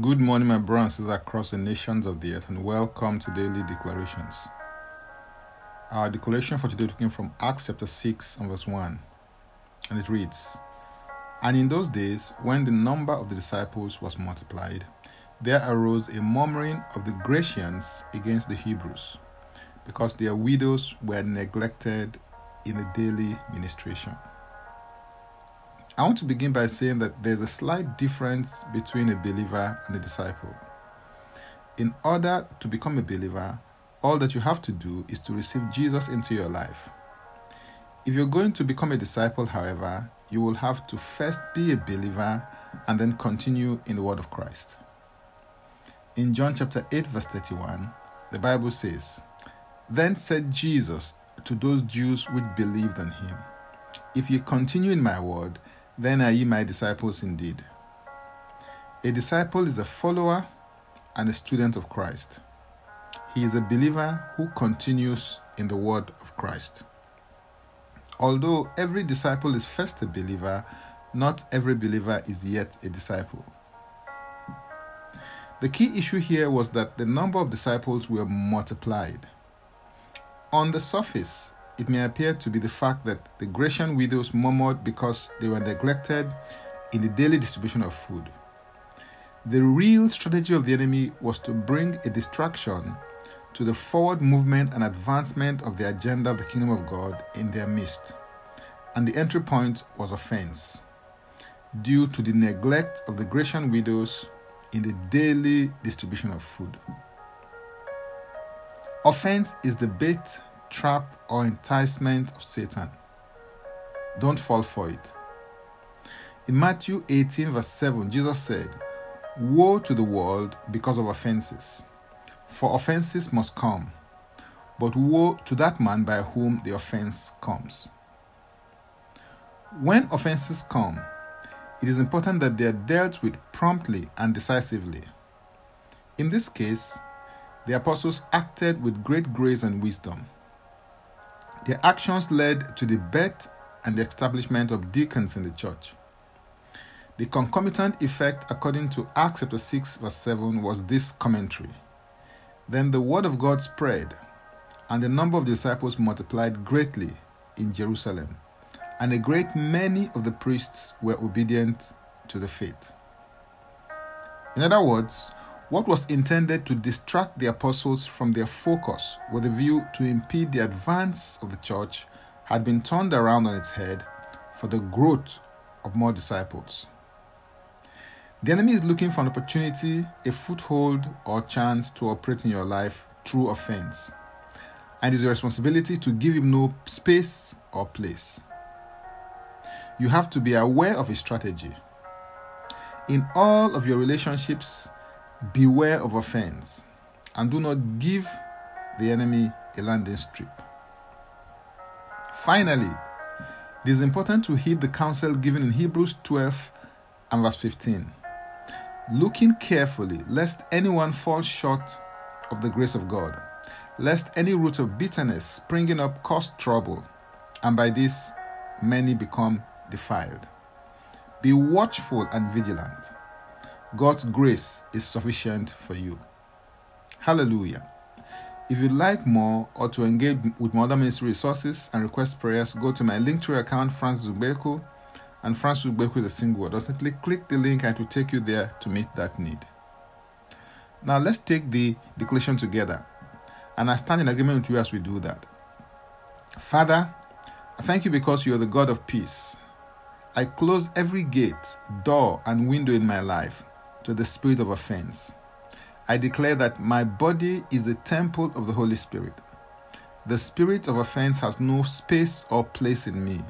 Good morning, my brothers across the nations of the earth, and welcome to Daily Declarations. Our declaration for today came from Acts chapter 6 and verse 1, and it reads And in those days, when the number of the disciples was multiplied, there arose a murmuring of the Grecians against the Hebrews, because their widows were neglected in the daily ministration. I want to begin by saying that there's a slight difference between a believer and a disciple. In order to become a believer, all that you have to do is to receive Jesus into your life. If you're going to become a disciple, however, you will have to first be a believer and then continue in the word of Christ. In John chapter 8, verse 31, the Bible says, Then said Jesus to those Jews which believed on him, If you continue in my word, then are ye my disciples indeed. A disciple is a follower and a student of Christ. He is a believer who continues in the word of Christ. Although every disciple is first a believer, not every believer is yet a disciple. The key issue here was that the number of disciples were multiplied. On the surface, it may appear to be the fact that the Grecian widows murmured because they were neglected in the daily distribution of food. The real strategy of the enemy was to bring a distraction to the forward movement and advancement of the agenda of the kingdom of God in their midst. And the entry point was offense, due to the neglect of the Grecian widows in the daily distribution of food. Offense is the bait trap, or enticement of Satan. Don't fall for it. In Matthew 18, verse 7, Jesus said, Woe to the world because of offenses, for offenses must come, but woe to that man by whom the offense comes. When offenses come, it is important that they are dealt with promptly and decisively. In this case, the apostles acted with great grace and wisdom. Their actions led to the birth and the establishment of deacons in the church. The concomitant effect, according to Acts chapter 6, verse 7, was this commentary. Then the word of God spread, and the number of disciples multiplied greatly in Jerusalem, and a great many of the priests were obedient to the faith. In other words, what was intended to distract the apostles from their focus with a view to impede the advance of the church had been turned around on its head for the growth of more disciples. The enemy is looking for an opportunity, a foothold, or chance to operate in your life through offense, and it is your responsibility to give him no space or place. You have to be aware of his strategy. In all of your relationships, Beware of offense and do not give the enemy a landing strip. Finally, it is important to heed the counsel given in Hebrews 12 and verse 15. Looking carefully, lest anyone fall short of the grace of God, lest any root of bitterness springing up cause trouble, and by this many become defiled. Be watchful and vigilant. God's grace is sufficient for you. Hallelujah. If you'd like more or to engage with my other ministry resources and request prayers, go to my Linktree account, Francis Ubeku, and Francis Ubeku is a single word, or simply click the link and it will take you there to meet that need. Now let's take the declaration together, and I stand in agreement with you as we do that. Father, I thank you because you are the God of peace. I close every gate, door, and window in my life to the spirit of offense. I declare that my body is the temple of the Holy Spirit. The spirit of offense has no space or place in me.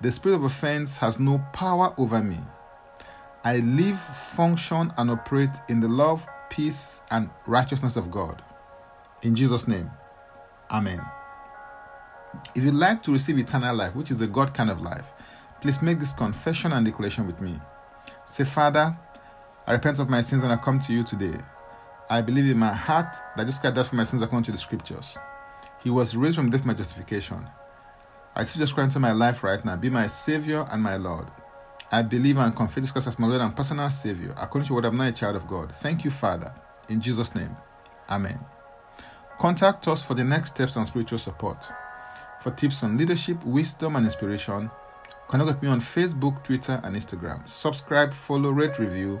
The spirit of offense has no power over me. I live, function, and operate in the love, peace, and righteousness of God. In Jesus' name, Amen. If you'd like to receive eternal life, which is the God kind of life, please make this confession and declaration with me. Say, Father, I repent of my sins and I come to you today. I believe in my heart that Jesus Christ died for my sins according to the scriptures. He was raised from death, my justification. I receive Jesus Christ into my life right now. Be my Savior and my Lord. I believe and confess Jesus Christ as my Lord and personal Savior. According to what I'm now a child of God. Thank you, Father. In Jesus' name. Amen. Contact us for the next steps on spiritual support. For tips on leadership, wisdom, and inspiration, connect with me on Facebook, Twitter, and Instagram. Subscribe, follow, rate, review,